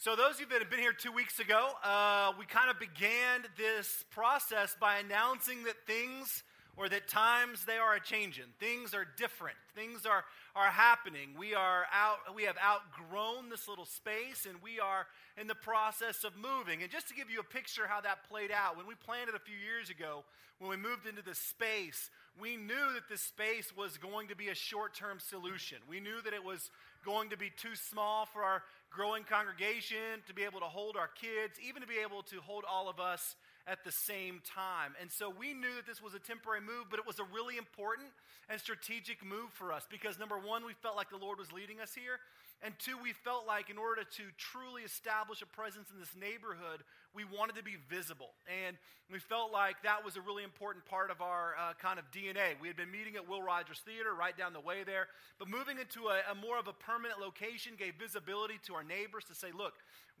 So, those of you that have been here two weeks ago, uh, we kind of began this process by announcing that things or that times they are a changing. Things are different. Things are, are happening. We are out, we have outgrown this little space and we are in the process of moving. And just to give you a picture how that played out, when we planted a few years ago, when we moved into this space, we knew that this space was going to be a short term solution. We knew that it was going to be too small for our growing congregation to be able to hold our kids, even to be able to hold all of us at the same time. And so we knew that this was a temporary move, but it was a really important and strategic move for us because number one, we felt like the Lord was leading us here. And two, we felt like in order to truly establish a presence in this neighborhood, we wanted to be visible. And we felt like that was a really important part of our uh, kind of DNA. We had been meeting at Will Rogers Theater right down the way there, but moving into a, a more of a permanent location gave visibility to our neighbors to say, look,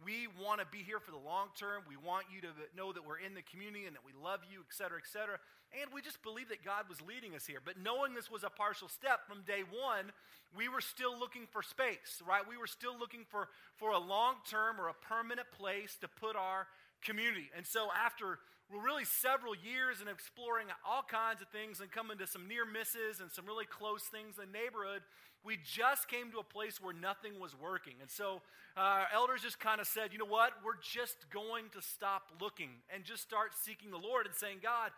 we want to be here for the long term. We want you to know that we're in the community and that we love you, et cetera, et cetera. And we just believe that God was leading us here. But knowing this was a partial step from day one, we were still looking for space, right? We were still looking for, for a long term or a permanent place to put our community. And so after really several years and exploring all kinds of things and coming to some near misses and some really close things in the neighborhood, we just came to a place where nothing was working. And so uh, our elders just kind of said, you know what? We're just going to stop looking and just start seeking the Lord and saying, God,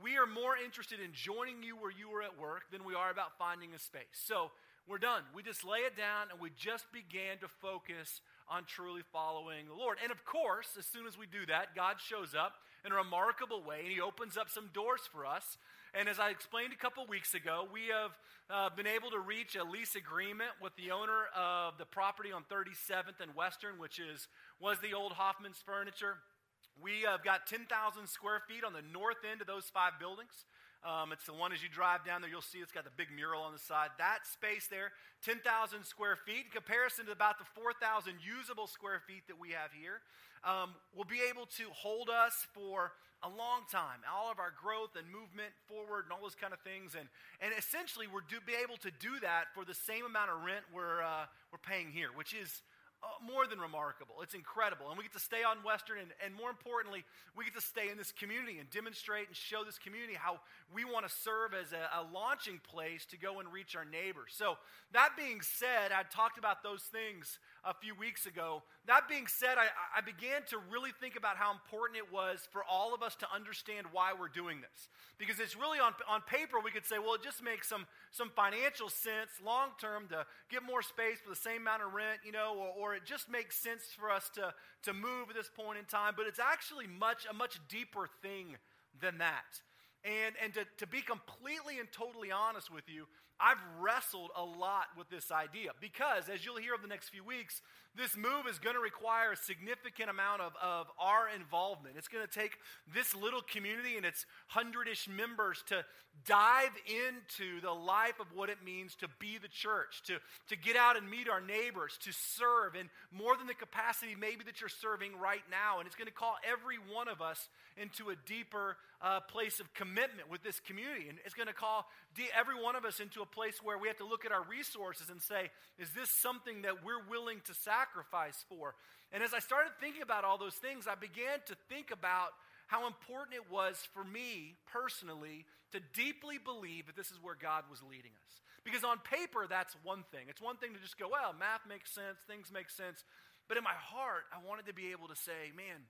we are more interested in joining you where you are at work than we are about finding a space. So we're done. We just lay it down and we just began to focus on truly following the Lord. And of course, as soon as we do that, God shows up in a remarkable way and He opens up some doors for us. And as I explained a couple weeks ago, we have uh, been able to reach a lease agreement with the owner of the property on 37th and Western, which is was the old Hoffman's Furniture. We have got 10,000 square feet on the north end of those five buildings. Um, it's the one as you drive down there, you'll see it's got the big mural on the side. That space there, 10,000 square feet, in comparison to about the 4,000 usable square feet that we have here, um, will be able to hold us for a long time. All of our growth and movement forward and all those kind of things. And, and essentially, we're be able to do that for the same amount of rent we're, uh, we're paying here, which is uh, more than remarkable. It's incredible. And we get to stay on Western, and, and more importantly, we get to stay in this community and demonstrate and show this community how we want to serve as a, a, launching place to go and reach our neighbors. So, that being said, I talked about those things a few weeks ago. That being said, I, I began to really think about how important it was for all of us to understand why we're doing this. Because it's really on, on paper, we could say, well, it just makes some, some financial sense long term to get more space for the same amount of rent, you know, or, or it just makes sense for us to, to move at this point in time. But it's actually much a much deeper thing than that. And, and to, to be completely and totally honest with you, I've wrestled a lot with this idea because, as you'll hear over the next few weeks, this move is going to require a significant amount of, of our involvement. It's going to take this little community and its hundred-ish members to dive into the life of what it means to be the church, to, to get out and meet our neighbors, to serve in more than the capacity maybe that you're serving right now. And it's going to call every one of us into a deeper uh, place of commitment with this community. And it's going to call every one of us into a place where we have to look at our resources and say, is this something that we're willing to sacrifice for? And as I started thinking about all those things, I began to think about how important it was for me personally to deeply believe that this is where God was leading us. Because on paper, that's one thing. It's one thing to just go, well, math makes sense, things make sense. But in my heart, I wanted to be able to say, man,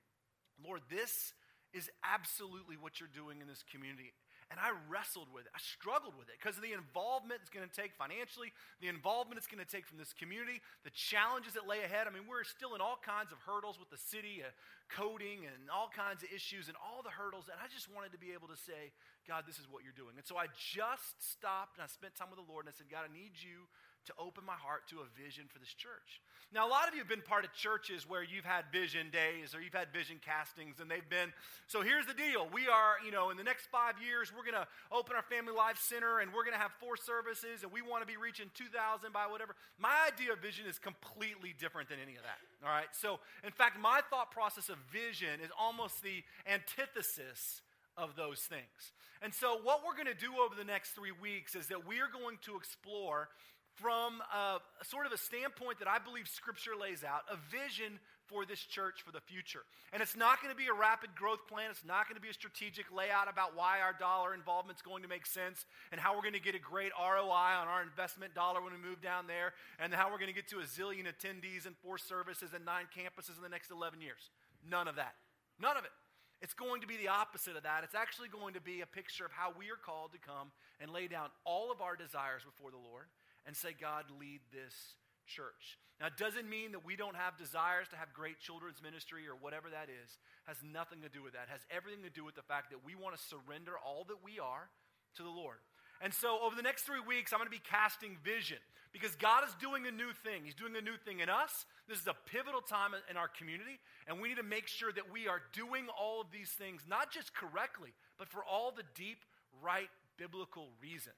Lord, this is absolutely what you're doing in this community. And I wrestled with it. I struggled with it because of the involvement it's going to take financially, the involvement it's going to take from this community, the challenges that lay ahead. I mean, we're still in all kinds of hurdles with the city, uh, coding, and all kinds of issues and all the hurdles. And I just wanted to be able to say, God, this is what you're doing. And so I just stopped and I spent time with the Lord and I said, God, I need you to open my heart to a vision for this church. Now, a lot of you have been part of churches where you've had vision days or you've had vision castings, and they've been, so here's the deal. We are, you know, in the next five years, we're going to open our Family Life Center and we're going to have four services, and we want to be reaching 2,000 by whatever. My idea of vision is completely different than any of that, all right? So, in fact, my thought process of vision is almost the antithesis of those things. And so, what we're going to do over the next three weeks is that we are going to explore from a, sort of a standpoint that I believe Scripture lays out, a vision for this church for the future. And it's not going to be a rapid growth plan. It's not going to be a strategic layout about why our dollar involvement is going to make sense and how we're going to get a great ROI on our investment dollar when we move down there and how we're going to get to a zillion attendees and four services and nine campuses in the next 11 years. None of that. None of it. It's going to be the opposite of that. It's actually going to be a picture of how we are called to come and lay down all of our desires before the Lord and say, God, lead this church. Now, it doesn't mean that we don't have desires to have great children's ministry or whatever that is. It has nothing to do with that. It has everything to do with the fact that we want to surrender all that we are to the Lord. And so, over the next three weeks, I'm going to be casting vision because God is doing a new thing. He's doing a new thing in us. This is a pivotal time in our community, and we need to make sure that we are doing all of these things, not just correctly, but for all the deep, right biblical reasons.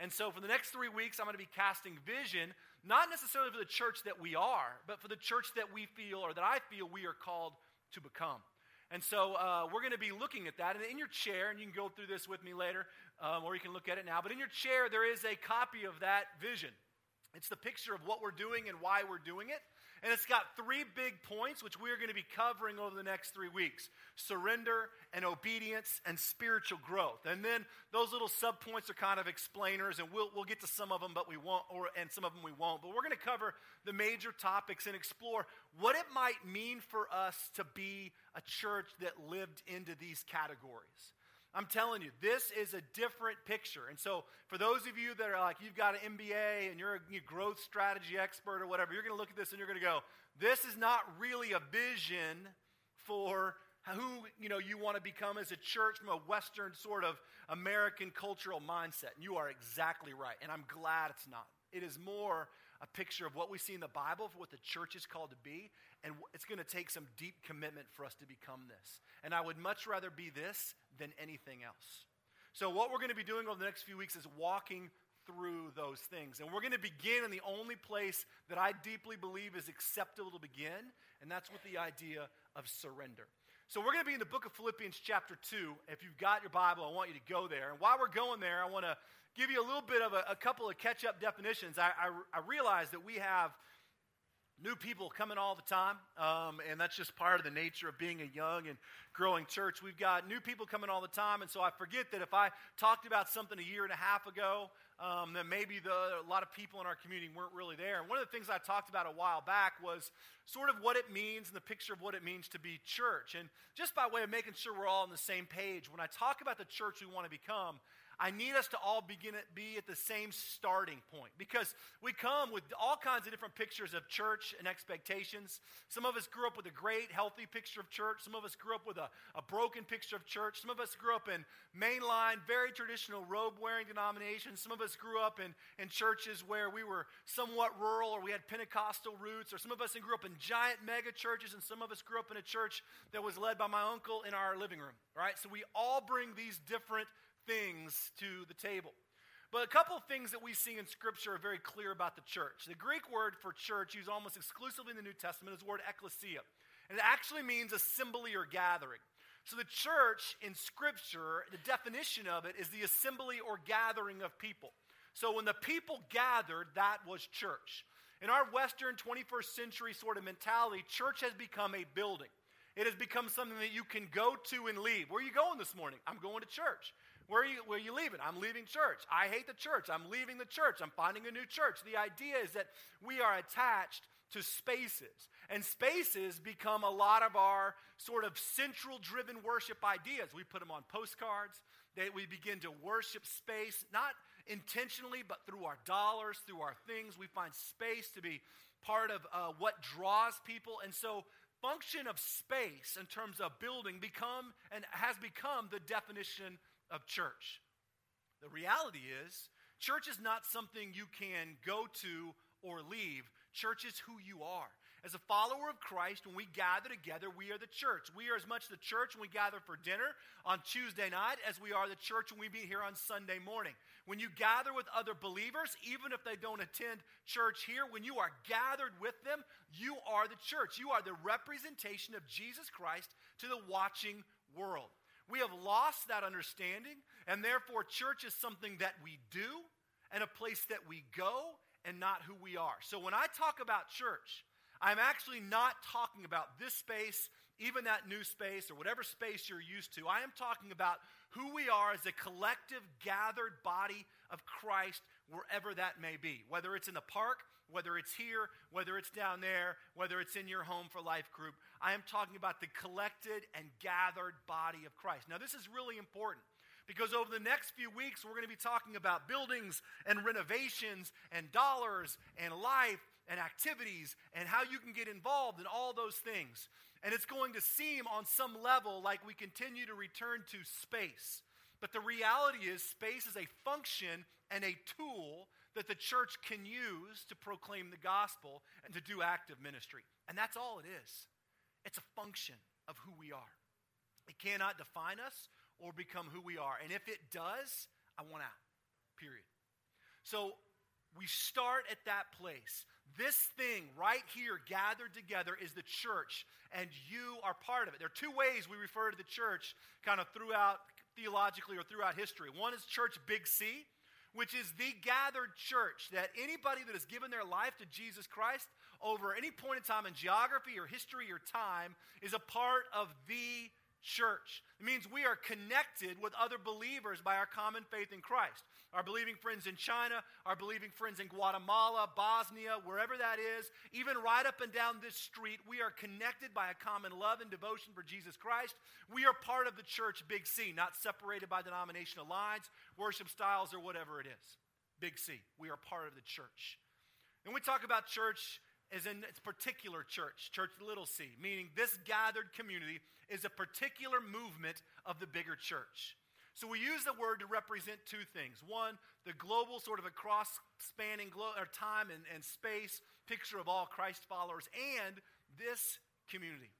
And so, for the next three weeks, I'm going to be casting vision not necessarily for the church that we are, but for the church that we feel or that I feel we are called to become. And so uh, we're going to be looking at that. And in your chair, and you can go through this with me later, um, or you can look at it now, but in your chair, there is a copy of that vision. It's the picture of what we're doing and why we're doing it. And it's got three big points, which we're going to be covering over the next three weeks surrender and obedience and spiritual growth. And then those little subpoints are kind of explainers, and we'll, we'll get to some of them, but we won't, or, and some of them we won't. But we're going to cover the major topics and explore what it might mean for us to be a church that lived into these categories. I'm telling you, this is a different picture. And so, for those of you that are like, you've got an MBA and you're a growth strategy expert or whatever, you're going to look at this and you're going to go, this is not really a vision for who you know you want to become as a church from a western sort of american cultural mindset. And you are exactly right and i'm glad it's not. It is more a picture of what we see in the bible for what the church is called to be and it's going to take some deep commitment for us to become this. And i would much rather be this than anything else. So, what we're going to be doing over the next few weeks is walking through those things. And we're going to begin in the only place that I deeply believe is acceptable to begin, and that's with the idea of surrender. So, we're going to be in the book of Philippians, chapter 2. If you've got your Bible, I want you to go there. And while we're going there, I want to give you a little bit of a, a couple of catch up definitions. I, I, I realize that we have new people coming all the time, um, and that's just part of the nature of being a young and growing church. We've got new people coming all the time, and so I forget that if I talked about something a year and a half ago, um, that maybe the, a lot of people in our community weren't really there. And one of the things I talked about a while back was sort of what it means and the picture of what it means to be church. And just by way of making sure we're all on the same page, when I talk about the church we want to become, I need us to all begin at, be at the same starting point because we come with all kinds of different pictures of church and expectations. Some of us grew up with a great, healthy picture of church. Some of us grew up with a, a broken picture of church. Some of us grew up in mainline, very traditional robe wearing denominations. Some of us grew up in, in churches where we were somewhat rural or we had Pentecostal roots. Or some of us grew up in giant mega churches, and some of us grew up in a church that was led by my uncle in our living room. Right? So we all bring these different things to the table. But a couple of things that we see in Scripture are very clear about the church. The Greek word for church, used almost exclusively in the New Testament, is the word ecclesia. And it actually means assembly or gathering. So the church in Scripture, the definition of it is the assembly or gathering of people. So when the people gathered, that was church. In our Western 21st century sort of mentality, church has become a building. It has become something that you can go to and leave. Where are you going this morning? I'm going to church. Where are, you, where are you leaving? I'm leaving church. I hate the church. I'm leaving the church. I'm finding a new church. The idea is that we are attached to spaces. And spaces become a lot of our sort of central driven worship ideas. We put them on postcards. That we begin to worship space, not intentionally, but through our dollars, through our things. We find space to be part of uh, what draws people. And so function of space in terms of building become and has become the definition of church. The reality is, church is not something you can go to or leave. Church is who you are. As a follower of Christ, when we gather together, we are the church. We are as much the church when we gather for dinner on Tuesday night as we are the church when we be here on Sunday morning. When you gather with other believers, even if they don't attend church here, when you are gathered with them, you are the church. You are the representation of Jesus Christ to the watching world. We have lost that understanding, and therefore, church is something that we do and a place that we go and not who we are. So when I talk about church, I'm actually not talking about this space, even that new space, or whatever space you're used to. I am talking about who we are as a collective, gathered body of Christ, wherever that may be. Whether it's in the park, whether it's here, whether it's down there, whether it's in your home for life group. I am talking about the collected and gathered body of Christ. Now, this is really important because over the next few weeks, we're going to be talking about buildings and renovations and dollars and life and activities and how you can get involved in all those things. And it's going to seem on some level like we continue to return to space. But the reality is, space is a function and a tool that the church can use to proclaim the gospel and to do active ministry. And that's all it is. It's a function of who we are. It cannot define us or become who we are. And if it does, I want out. Period. So we start at that place. This thing right here gathered together is the church, and you are part of it. There are two ways we refer to the church kind of throughout theologically or throughout history. One is church big C, which is the gathered church that anybody that has given their life to Jesus Christ over any point in time in geography or history or time is a part of the church. It means we are connected with other believers by our common faith in Christ. Our believing friends in China, our believing friends in Guatemala, Bosnia, wherever that is, even right up and down this street, we are connected by a common love and devotion for Jesus Christ. We are part of the church, Big C, not separated by denominational lines, worship styles, or whatever it is. Big C. We are part of the church. And we talk about church as in its particular church, church little c, meaning this gathered community is a particular movement of the bigger church. So we use the word to represent two things. One, the global, sort of a cross spanning glo- time and, and space picture of all Christ followers, and this community.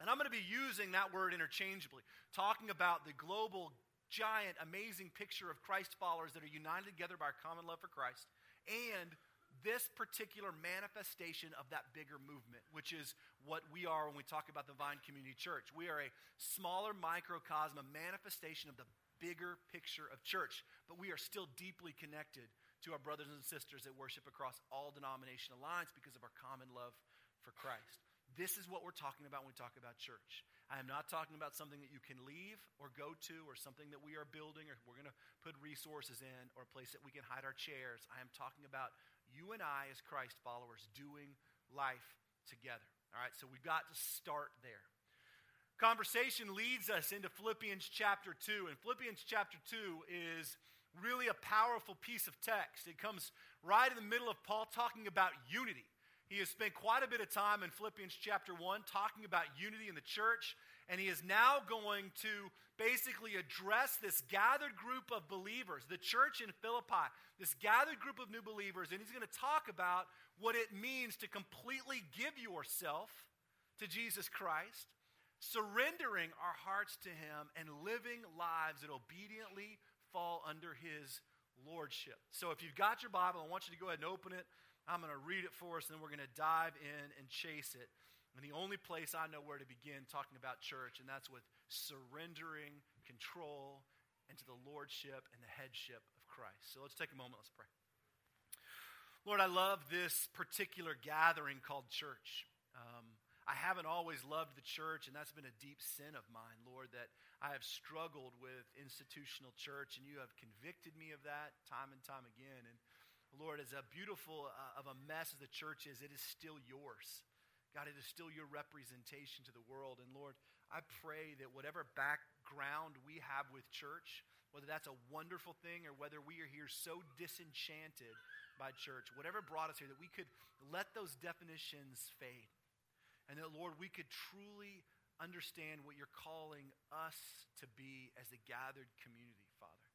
And I'm going to be using that word interchangeably, talking about the global, giant, amazing picture of Christ followers that are united together by our common love for Christ, and this particular manifestation of that bigger movement, which is what we are when we talk about the Vine Community Church. We are a smaller microcosm, a manifestation of the bigger picture of church, but we are still deeply connected to our brothers and sisters that worship across all denominational lines because of our common love for Christ. This is what we're talking about when we talk about church. I am not talking about something that you can leave or go to or something that we are building or we're going to put resources in or a place that we can hide our chairs. I am talking about you and I as Christ followers doing life together. All right, so we've got to start there. Conversation leads us into Philippians chapter 2, and Philippians chapter 2 is really a powerful piece of text. It comes right in the middle of Paul talking about unity. He has spent quite a bit of time in Philippians chapter 1 talking about unity in the church, and he is now going to basically address this gathered group of believers, the church in Philippi, this gathered group of new believers, and he's going to talk about what it means to completely give yourself to Jesus Christ, surrendering our hearts to him, and living lives that obediently fall under his lordship. So if you've got your Bible, I want you to go ahead and open it. I'm going to read it for us, and then we're going to dive in and chase it. And the only place I know where to begin talking about church, and that's with surrendering control into the lordship and the headship of Christ. So let's take a moment, let's pray. Lord, I love this particular gathering called church. Um, I haven't always loved the church, and that's been a deep sin of mine, Lord, that I have struggled with institutional church, and you have convicted me of that time and time again. And Lord, as a beautiful uh, of a mess as the church is, it is still yours. God, it is still your representation to the world. And Lord, I pray that whatever background we have with church, whether that's a wonderful thing or whether we are here so disenchanted by church, whatever brought us here, that we could let those definitions fade. And that, Lord, we could truly understand what you're calling us to be as a gathered community, Father.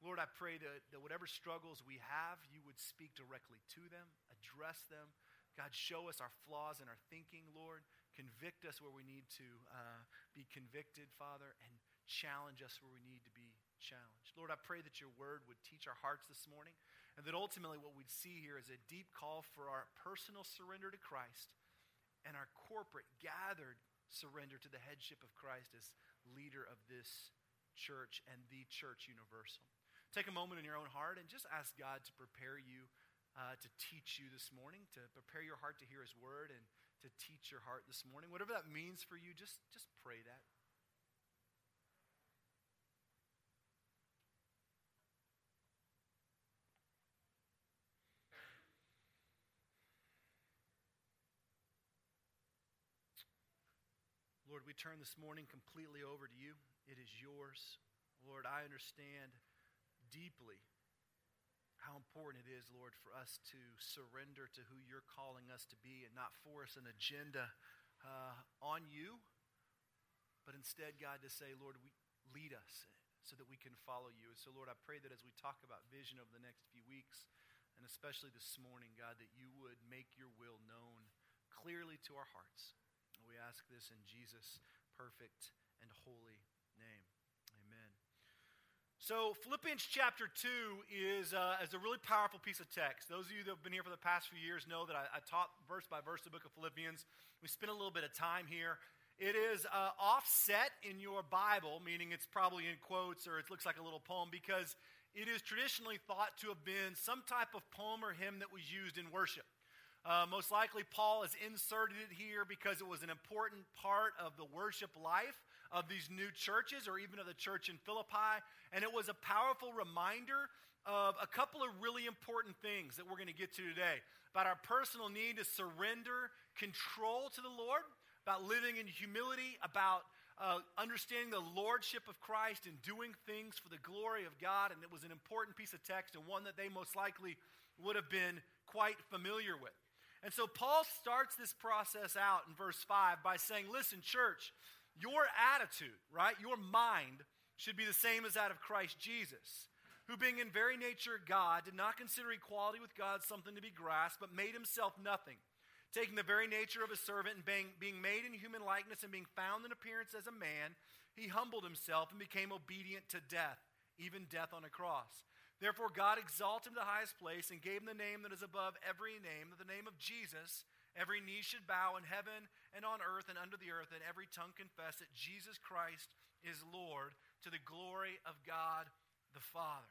Lord, I pray that, that whatever struggles we have, you would speak directly to them, address them. God, show us our flaws in our thinking, Lord. Convict us where we need to uh, be convicted, Father, and challenge us where we need to be challenged. Lord, I pray that your word would teach our hearts this morning, and that ultimately what we'd see here is a deep call for our personal surrender to Christ and our corporate, gathered surrender to the headship of Christ as leader of this church and the church universal. Take a moment in your own heart and just ask God to prepare you uh, to teach you this morning, to prepare your heart to hear His word, and to teach your heart this morning. Whatever that means for you, just, just pray that. Lord, we turn this morning completely over to you. It is yours. Lord, I understand deeply how important it is, Lord, for us to surrender to who you're calling us to be and not force an agenda uh, on you, but instead, God, to say, Lord, we, lead us so that we can follow you. And so, Lord, I pray that as we talk about vision over the next few weeks, and especially this morning, God, that you would make your will known clearly to our hearts. We ask this in Jesus' perfect and holy name. So, Philippians chapter 2 is, uh, is a really powerful piece of text. Those of you that have been here for the past few years know that I, I taught verse by verse the book of Philippians. We spent a little bit of time here. It is uh, offset in your Bible, meaning it's probably in quotes or it looks like a little poem, because it is traditionally thought to have been some type of poem or hymn that was used in worship. Uh, most likely, Paul has inserted it here because it was an important part of the worship life of these new churches or even of the church in Philippi. And it was a powerful reminder of a couple of really important things that we're going to get to today about our personal need to surrender control to the Lord, about living in humility, about uh, understanding the lordship of Christ and doing things for the glory of God. And it was an important piece of text and one that they most likely would have been quite familiar with. And so Paul starts this process out in verse 5 by saying, Listen, church, your attitude, right, your mind should be the same as that of Christ Jesus, who, being in very nature God, did not consider equality with God something to be grasped, but made himself nothing, taking the very nature of a servant and being, being made in human likeness and being found in appearance as a man, he humbled himself and became obedient to death, even death on a cross. Therefore, God exalted him to the highest place and gave him the name that is above every name, that the name of Jesus, every knee should bow in heaven and on earth and under the earth, and every tongue confess that Jesus Christ is Lord to the glory of God the Father.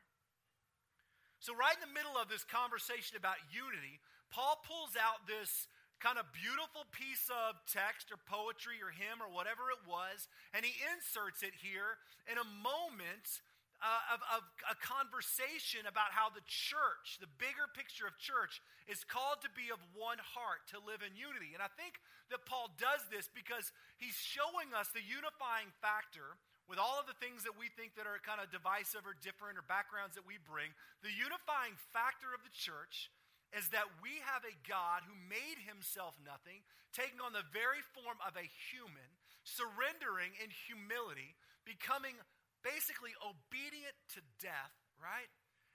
So, right in the middle of this conversation about unity, Paul pulls out this kind of beautiful piece of text or poetry or hymn or whatever it was, and he inserts it here in a moment uh, of, of a conversation about how the church, the bigger picture of church, is called to be of one heart, to live in unity. And I think that Paul does this because he's showing us the unifying factor with all of the things that we think that are kind of divisive or different or backgrounds that we bring. The unifying factor of the church is that we have a God who made himself nothing, taking on the very form of a human, surrendering in humility, becoming basically obedient to death, right?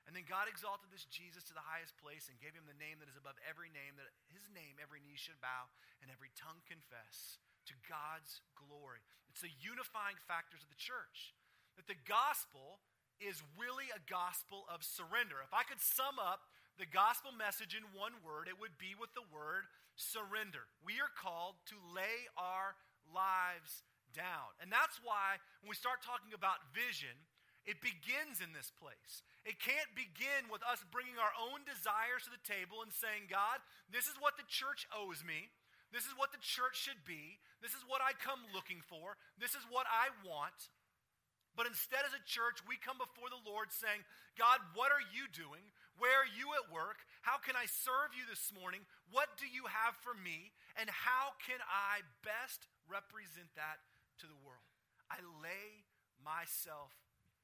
And then God exalted this Jesus to the highest place and gave him the name that is above every name, that his name every knee should bow and every tongue confess to God's glory. It's the unifying factors of the church. That the gospel is really a gospel of surrender. If I could sum up the gospel message in one word, it would be with the word surrender. We are called to lay our lives. And that's why when we start talking about vision, it begins in this place. It can't begin with us bringing our own desires to the table and saying, God, this is what the church owes me. This is what the church should be. This is what I come looking for. This is what I want. But instead, as a church, we come before the Lord saying, God, what are you doing? Where are you at work? How can I serve you this morning? What do you have for me? And how can I best represent that to the world. I lay myself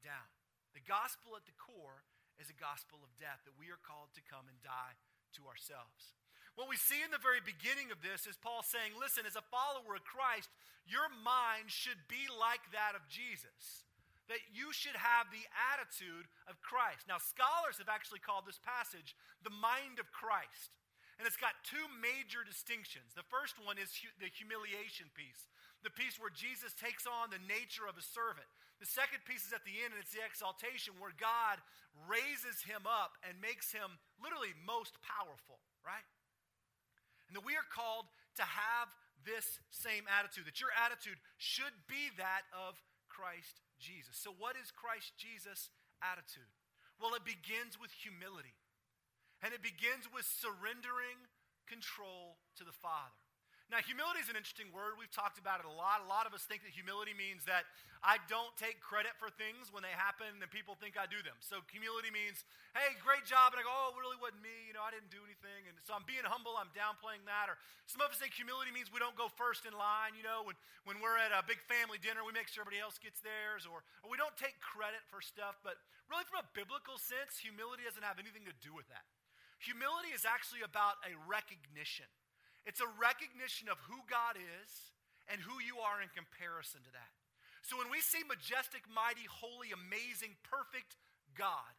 down. The gospel at the core is a gospel of death, that we are called to come and die to ourselves. What we see in the very beginning of this is Paul saying, listen, as a follower of Christ, your mind should be like that of Jesus. That you should have the attitude of Christ. Now, scholars have actually called this passage the mind of Christ. And it's got two major distinctions. The first one is hu- the humiliation piece, the piece where Jesus takes on the nature of a servant. The second piece is at the end, and it's the exaltation where God raises him up and makes him literally most powerful, right? And that we are called to have this same attitude, that your attitude should be that of Christ Jesus. So, what is Christ Jesus' attitude? Well, it begins with humility. And it begins with surrendering control to the Father. Now, humility is an interesting word. We've talked about it a lot. A lot of us think that humility means that I don't take credit for things when they happen and people think I do them. So, humility means, hey, great job. And I go, oh, it really wasn't me. You know, I didn't do anything. And so I'm being humble. I'm downplaying that. Or some of us think humility means we don't go first in line. You know, when, when we're at a big family dinner, we make sure everybody else gets theirs. Or, or we don't take credit for stuff. But really, from a biblical sense, humility doesn't have anything to do with that. Humility is actually about a recognition. It's a recognition of who God is and who you are in comparison to that. So when we see majestic, mighty, holy, amazing, perfect God,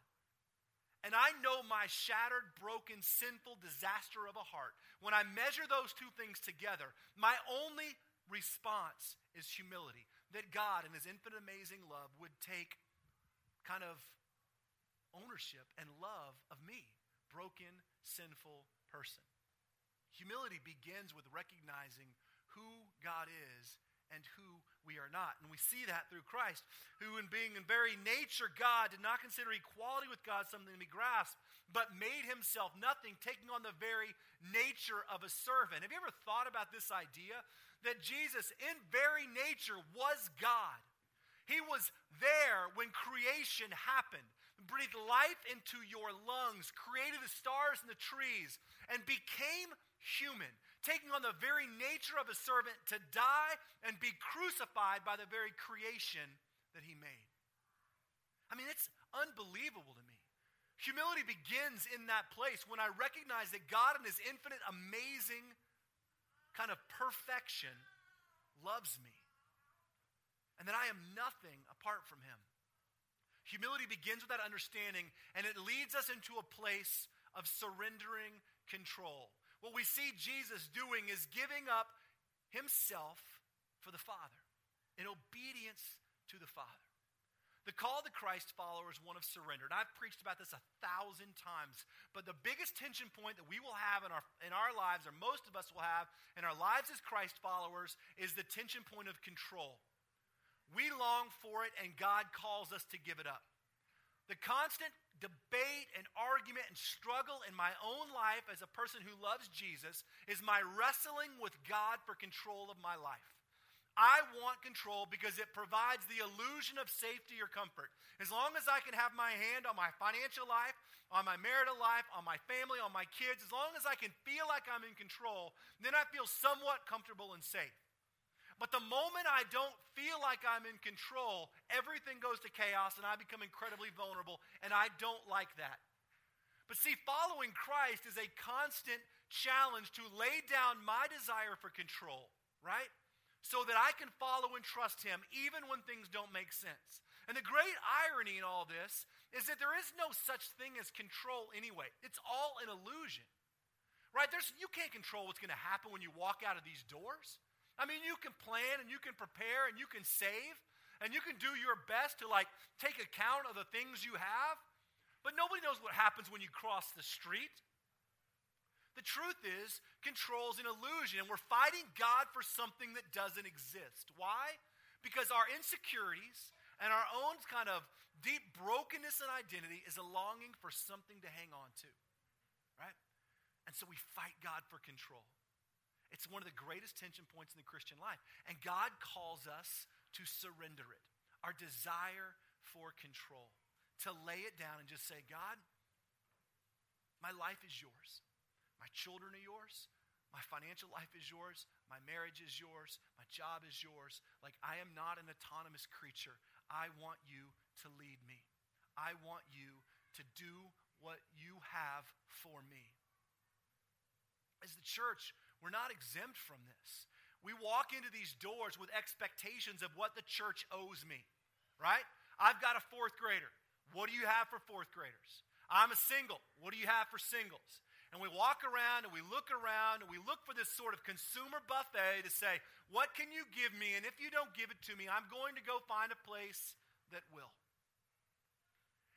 and I know my shattered, broken, sinful disaster of a heart, when I measure those two things together, my only response is humility. That God, in His infinite, amazing love, would take kind of ownership and love of me, broken, sinful person. Humility begins with recognizing who God is and who we are not. And we see that through Christ, who, in being in very nature God, did not consider equality with God something to be grasped, but made himself nothing, taking on the very nature of a servant. Have you ever thought about this idea? That Jesus, in very nature, was God. He was there when creation happened breathed life into your lungs, created the stars and the trees, and became human, taking on the very nature of a servant to die and be crucified by the very creation that he made. I mean, it's unbelievable to me. Humility begins in that place when I recognize that God, in his infinite, amazing kind of perfection, loves me. And that I am nothing apart from him. Humility begins with that understanding, and it leads us into a place of surrendering control. What we see Jesus doing is giving up himself for the Father in obedience to the Father. The call to Christ follower is one of surrender. And I've preached about this a thousand times. But the biggest tension point that we will have in our, in our lives, or most of us will have in our lives as Christ followers, is the tension point of control. We long for it, and God calls us to give it up. The constant debate and argument and struggle in my own life as a person who loves Jesus is my wrestling with God for control of my life. I want control because it provides the illusion of safety or comfort. As long as I can have my hand on my financial life, on my marital life, on my family, on my kids, as long as I can feel like I'm in control, then I feel somewhat comfortable and safe. But the moment I don't feel like I'm in control, everything goes to chaos and I become incredibly vulnerable, and I don't like that. But see, following Christ is a constant challenge to lay down my desire for control, right? So that I can follow and trust Him even when things don't make sense. And the great irony in all this is that there is no such thing as control anyway, it's all an illusion. Right? There's, you can't control what's going to happen when you walk out of these doors. I mean, you can plan and you can prepare and you can save and you can do your best to like take account of the things you have, but nobody knows what happens when you cross the street. The truth is, control is an illusion, and we're fighting God for something that doesn't exist. Why? Because our insecurities and our own kind of deep brokenness and identity is a longing for something to hang on to, right? And so we fight God for control. It's one of the greatest tension points in the Christian life. And God calls us to surrender it, our desire for control, to lay it down and just say, God, my life is yours. My children are yours. My financial life is yours. My marriage is yours. My job is yours. Like, I am not an autonomous creature. I want you to lead me. I want you to do what you have for me. As the church, we're not exempt from this. We walk into these doors with expectations of what the church owes me, right? I've got a fourth grader. What do you have for fourth graders? I'm a single. What do you have for singles? And we walk around and we look around and we look for this sort of consumer buffet to say, what can you give me? And if you don't give it to me, I'm going to go find a place that will.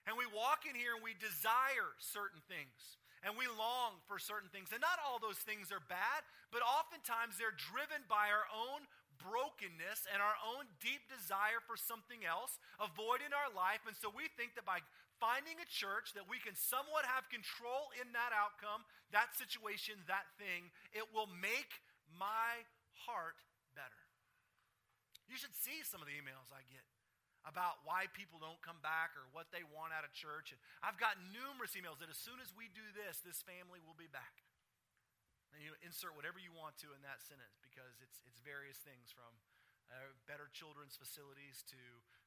And we walk in here and we desire certain things and we long for certain things. And not all those things are bad, but oftentimes they're driven by our own brokenness and our own deep desire for something else, a void in our life. And so we think that by finding a church that we can somewhat have control in that outcome, that situation, that thing, it will make my heart better. You should see some of the emails I get about why people don't come back or what they want out of church. And I've got numerous emails that as soon as we do this, this family will be back. And you insert whatever you want to in that sentence because it's, it's various things from uh, better children's facilities to,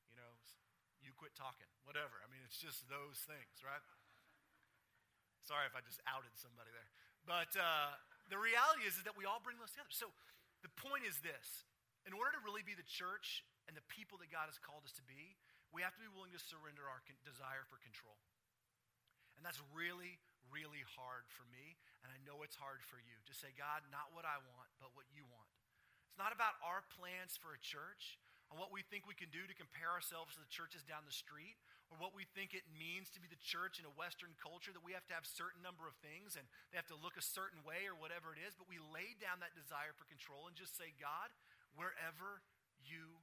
you know, you quit talking, whatever. I mean, it's just those things, right? Sorry if I just outed somebody there. But uh, the reality is, is that we all bring those together. So the point is this in order to really be the church and the people that God has called us to be, we have to be willing to surrender our con- desire for control. And that's really, really hard for me, and I know it's hard for you to say, God, not what I want, but what you want. It's not about our plans for a church and what we think we can do to compare ourselves to the churches down the street or what we think it means to be the church in a Western culture that we have to have certain number of things and they have to look a certain way or whatever it is, but we lay down that desire for control and just say, God, wherever you.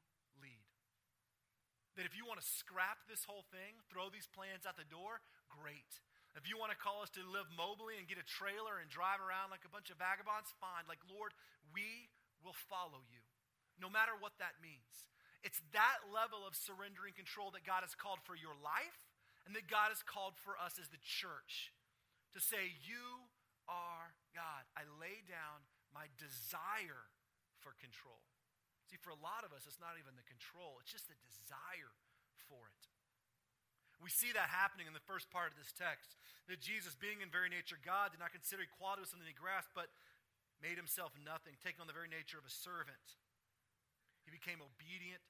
That if you want to scrap this whole thing, throw these plans out the door, great. If you want to call us to live mobily and get a trailer and drive around like a bunch of vagabonds, fine. Like, Lord, we will follow you, no matter what that means. It's that level of surrendering control that God has called for your life and that God has called for us as the church to say, You are God. I lay down my desire for control. See, for a lot of us, it's not even the control, it's just the desire for it. We see that happening in the first part of this text. That Jesus, being in very nature God, did not consider equality with something he grasped, but made himself nothing, taking on the very nature of a servant. He became obedient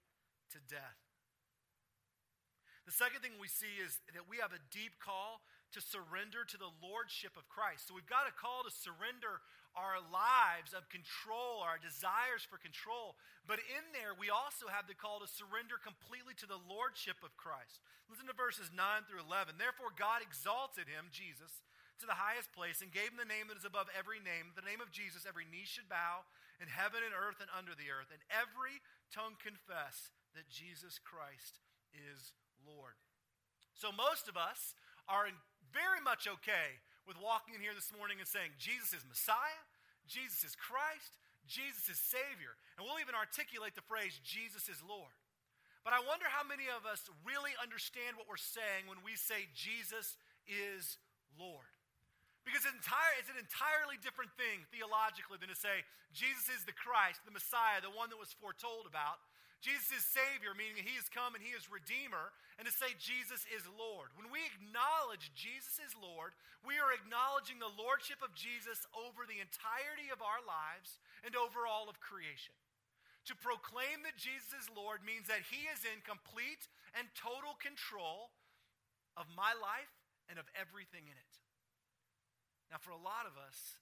to death. The second thing we see is that we have a deep call to surrender to the lordship of Christ. So we've got a call to surrender our lives of control, our desires for control. But in there, we also have the call to surrender completely to the lordship of Christ. Listen to verses 9 through 11. Therefore, God exalted him, Jesus, to the highest place and gave him the name that is above every name. The name of Jesus, every knee should bow in heaven and earth and under the earth, and every tongue confess that Jesus Christ is Lord. So most of us are very much okay with walking in here this morning and saying, Jesus is Messiah, Jesus is Christ, Jesus is Savior. And we'll even articulate the phrase, Jesus is Lord. But I wonder how many of us really understand what we're saying when we say Jesus is Lord. Because it's, entire, it's an entirely different thing theologically than to say Jesus is the Christ, the Messiah, the one that was foretold about, Jesus is Savior, meaning He has come and He is Redeemer, and to say Jesus is Lord. When we acknowledge Jesus is Lord, we are acknowledging the Lordship of Jesus over the entirety of our lives and over all of creation. To proclaim that Jesus is Lord means that He is in complete and total control of my life and of everything in it. Now, for a lot of us,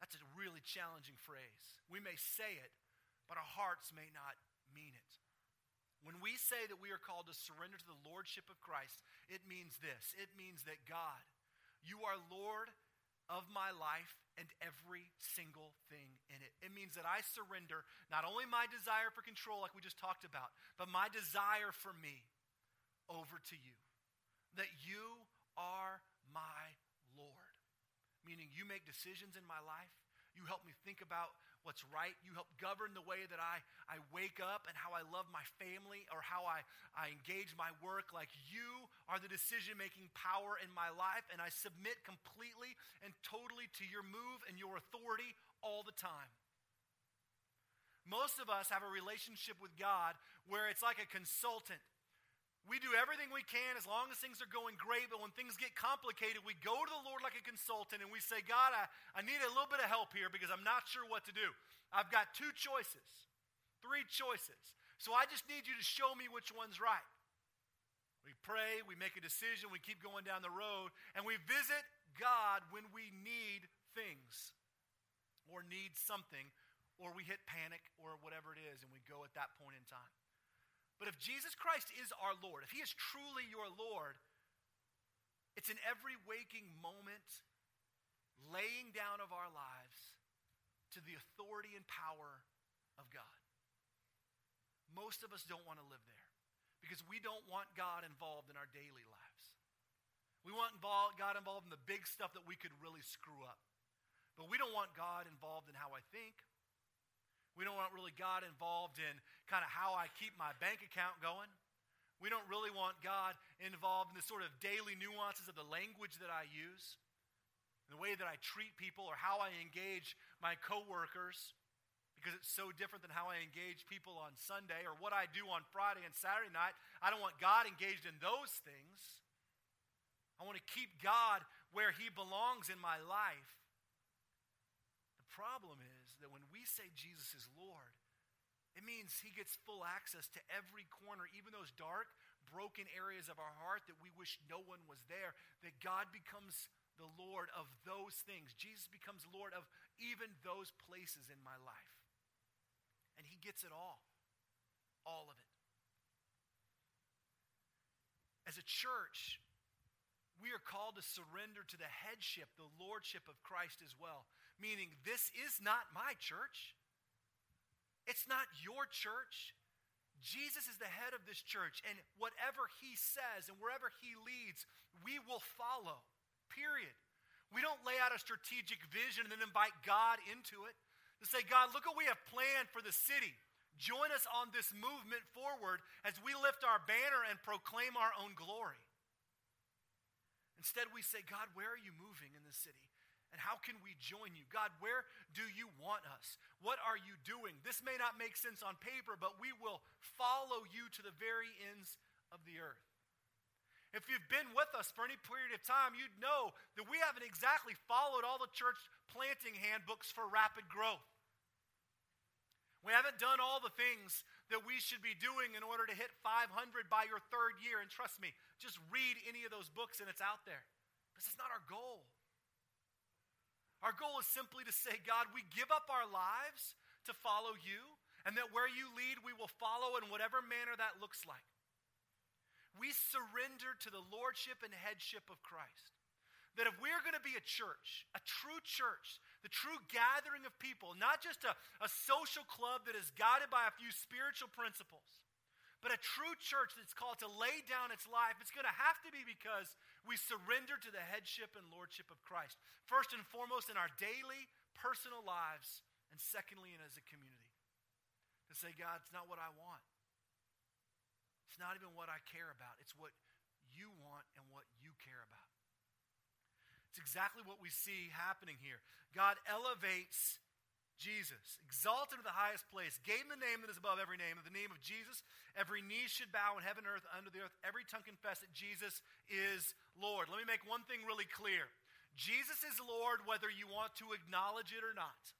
that's a really challenging phrase. We may say it, but our hearts may not mean it. When we say that we are called to surrender to the lordship of Christ, it means this it means that God, you are Lord of my life and every single thing in it. It means that I surrender not only my desire for control, like we just talked about, but my desire for me over to you. That you are my Lord. Meaning you make decisions in my life, you help me think about what's right. You help govern the way that I, I wake up and how I love my family or how I, I engage my work. Like you are the decision making power in my life, and I submit completely and totally to your move and your authority all the time. Most of us have a relationship with God where it's like a consultant. We do everything we can as long as things are going great, but when things get complicated, we go to the Lord like a consultant and we say, God, I, I need a little bit of help here because I'm not sure what to do. I've got two choices, three choices. So I just need you to show me which one's right. We pray, we make a decision, we keep going down the road, and we visit God when we need things or need something, or we hit panic or whatever it is, and we go at that point in time. But if Jesus Christ is our Lord, if He is truly your Lord, it's in every waking moment laying down of our lives to the authority and power of God. Most of us don't want to live there because we don't want God involved in our daily lives. We want God involved in the big stuff that we could really screw up. But we don't want God involved in how I think We don't want really God involved in kind of how I keep my bank account going. We don't really want God involved in the sort of daily nuances of the language that I use, the way that I treat people, or how I engage my coworkers because it's so different than how I engage people on Sunday or what I do on Friday and Saturday night. I don't want God engaged in those things. I want to keep God where He belongs in my life. The problem is we say Jesus is Lord, it means He gets full access to every corner, even those dark, broken areas of our heart that we wish no one was there, that God becomes the Lord of those things. Jesus becomes Lord of even those places in my life and he gets it all. All of it. As a church, called to surrender to the headship, the lordship of Christ as well. Meaning, this is not my church. It's not your church. Jesus is the head of this church, and whatever he says and wherever he leads, we will follow. Period. We don't lay out a strategic vision and then invite God into it to say, God, look what we have planned for the city. Join us on this movement forward as we lift our banner and proclaim our own glory. Instead, we say, God, where are you moving in the city? And how can we join you? God, where do you want us? What are you doing? This may not make sense on paper, but we will follow you to the very ends of the earth. If you've been with us for any period of time, you'd know that we haven't exactly followed all the church planting handbooks for rapid growth. We haven't done all the things that we should be doing in order to hit 500 by your third year. And trust me, just read any of those books and it's out there. This is not our goal. Our goal is simply to say, God, we give up our lives to follow you, and that where you lead, we will follow in whatever manner that looks like we surrender to the lordship and headship of Christ. That if we're going to be a church, a true church, the true gathering of people, not just a, a social club that is guided by a few spiritual principles, but a true church that's called to lay down its life, it's going to have to be because we surrender to the headship and lordship of Christ. First and foremost in our daily personal lives, and secondly, and as a community. To say, God, it's not what I want. It's not even what I care about, it's what you want and what you care about. It's exactly what we see happening here. God elevates Jesus, exalted to the highest place, gave him the name that is above every name. In the name of Jesus, every knee should bow in heaven, and earth, under the earth. Every tongue confess that Jesus is Lord. Let me make one thing really clear Jesus is Lord whether you want to acknowledge it or not.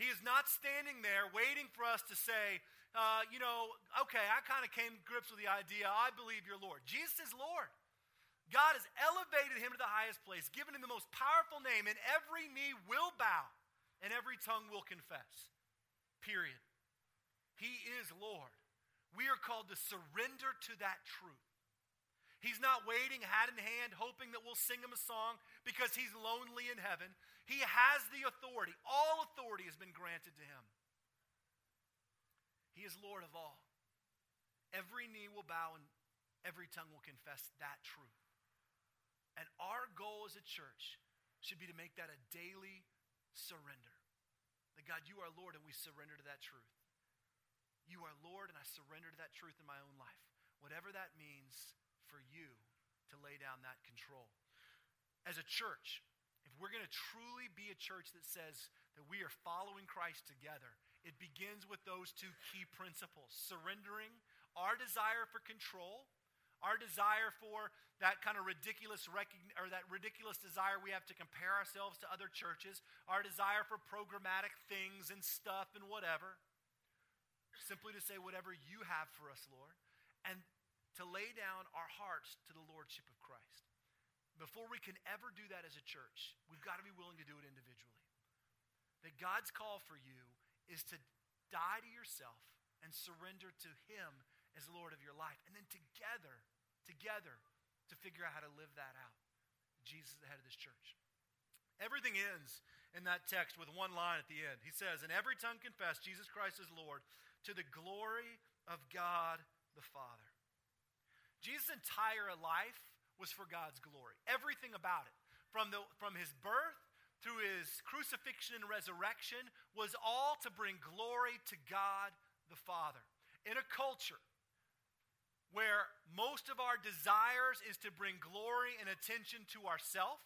He is not standing there waiting for us to say, uh, you know, okay, I kind of came to grips with the idea, I believe you're Lord. Jesus is Lord. God has elevated him to the highest place, given him the most powerful name, and every knee will bow and every tongue will confess. Period. He is Lord. We are called to surrender to that truth. He's not waiting hat in hand, hoping that we'll sing him a song because he's lonely in heaven. He has the authority. All authority has been granted to him. He is Lord of all. Every knee will bow and every tongue will confess that truth. And our goal as a church should be to make that a daily surrender. That God, you are Lord, and we surrender to that truth. You are Lord, and I surrender to that truth in my own life. Whatever that means for you to lay down that control. As a church, if we're going to truly be a church that says that we are following Christ together, it begins with those two key principles surrendering our desire for control, our desire for that kind of ridiculous recogn- or that ridiculous desire we have to compare ourselves to other churches, our desire for programmatic things and stuff and whatever. Simply to say, whatever you have for us, Lord. And to lay down our hearts to the lordship of Christ. Before we can ever do that as a church, we've got to be willing to do it individually. That God's call for you is to die to yourself and surrender to Him as Lord of your life. And then together, together, to figure out how to live that out. Jesus is the head of this church. Everything ends in that text with one line at the end. He says, And every tongue confess Jesus Christ is Lord to the glory of God the Father. Jesus' entire life was for God's glory. Everything about it. From, the, from his birth through his crucifixion and resurrection was all to bring glory to God the Father. In a culture where most of our desires is to bring glory and attention to ourselves,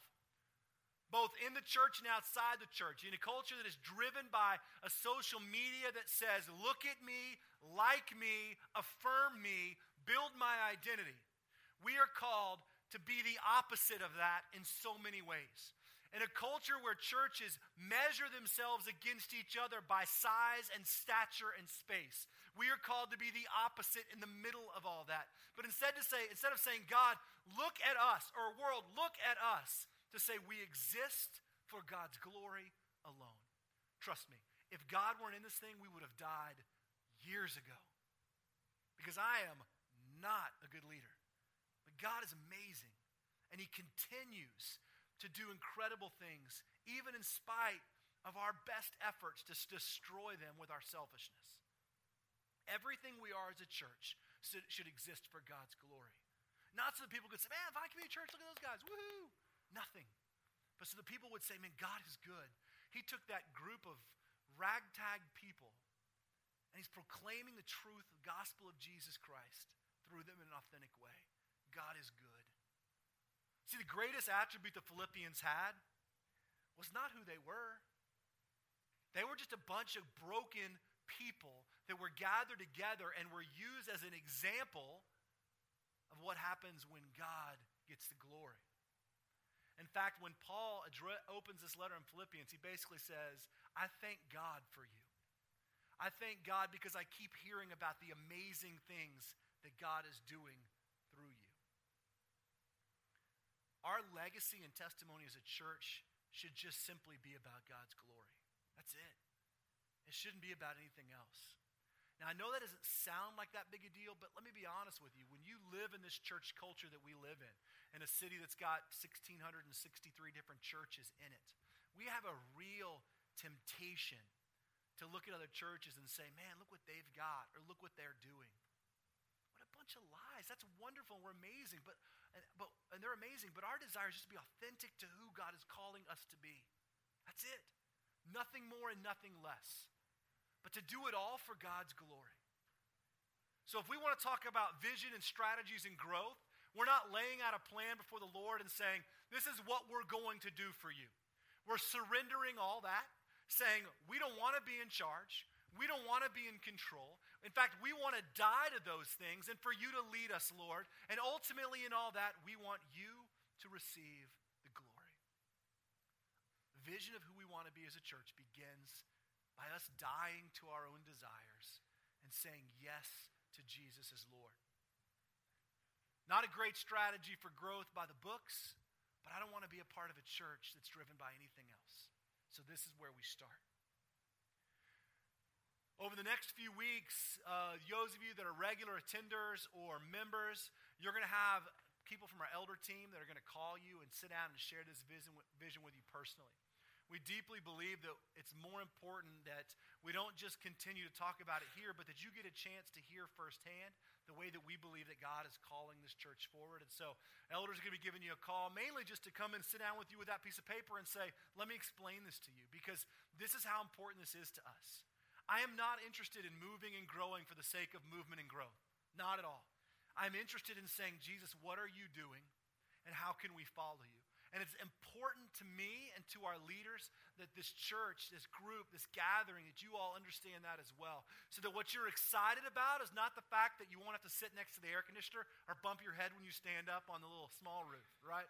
both in the church and outside the church, in a culture that is driven by a social media that says, look at me, like me, affirm me, build my identity. We are called to be the opposite of that in so many ways. In a culture where churches measure themselves against each other by size and stature and space, we are called to be the opposite in the middle of all that. But instead to say, instead of saying, God, look at us, or world, look at us, to say we exist for God's glory alone. Trust me, if God weren't in this thing, we would have died years ago. Because I am not a good leader. But God is amazing. And He continues to do incredible things, even in spite of our best efforts to destroy them with our selfishness. Everything we are as a church should exist for God's glory. Not so that people could say, man, if I can be a church, look at those guys. Woohoo! Nothing. But so the people would say, man, God is good. He took that group of ragtag people and he's proclaiming the truth, of the gospel of Jesus Christ through them in an authentic way. God is good. See, the greatest attribute the Philippians had was not who they were. They were just a bunch of broken people that were gathered together and were used as an example of what happens when God gets the glory. In fact, when Paul opens this letter in Philippians, he basically says, I thank God for you. I thank God because I keep hearing about the amazing things that God is doing through you. Our legacy and testimony as a church should just simply be about God's glory. That's it. It shouldn't be about anything else. Now, I know that doesn't sound like that big a deal, but let me be honest with you. When you live in this church culture that we live in, in a city that's got 1,663 different churches in it. We have a real temptation to look at other churches and say, man, look what they've got, or look what they're doing. What a bunch of lies. That's wonderful. We're amazing, but, and, but, and they're amazing, but our desire is just to be authentic to who God is calling us to be. That's it. Nothing more and nothing less. But to do it all for God's glory. So if we want to talk about vision and strategies and growth, we're not laying out a plan before the Lord and saying, this is what we're going to do for you. We're surrendering all that, saying, we don't want to be in charge. We don't want to be in control. In fact, we want to die to those things and for you to lead us, Lord. And ultimately, in all that, we want you to receive the glory. The vision of who we want to be as a church begins by us dying to our own desires and saying yes to Jesus as Lord. Not a great strategy for growth by the books, but I don't want to be a part of a church that's driven by anything else. So this is where we start. Over the next few weeks, uh, those of you that are regular attenders or members, you're going to have people from our elder team that are going to call you and sit down and share this vision, vision with you personally. We deeply believe that it's more important that we don't just continue to talk about it here, but that you get a chance to hear firsthand the way that we believe that God is calling this church forward. And so, elders are going to be giving you a call, mainly just to come and sit down with you with that piece of paper and say, Let me explain this to you, because this is how important this is to us. I am not interested in moving and growing for the sake of movement and growth. Not at all. I'm interested in saying, Jesus, what are you doing? And how can we follow you? And it's important to me and to our leaders that this church, this group, this gathering, that you all understand that as well. So that what you're excited about is not the fact that you won't have to sit next to the air conditioner or bump your head when you stand up on the little small roof, right?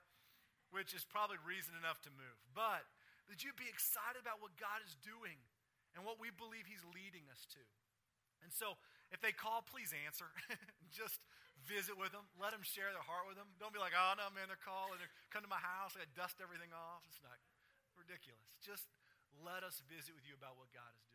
Which is probably reason enough to move. But that you be excited about what God is doing and what we believe He's leading us to. And so if they call, please answer. Just visit with them. Let them share their heart with them. Don't be like, oh, no, man, they're calling. They're come to my house. I got to dust everything off. It's not ridiculous. Just let us visit with you about what God is doing.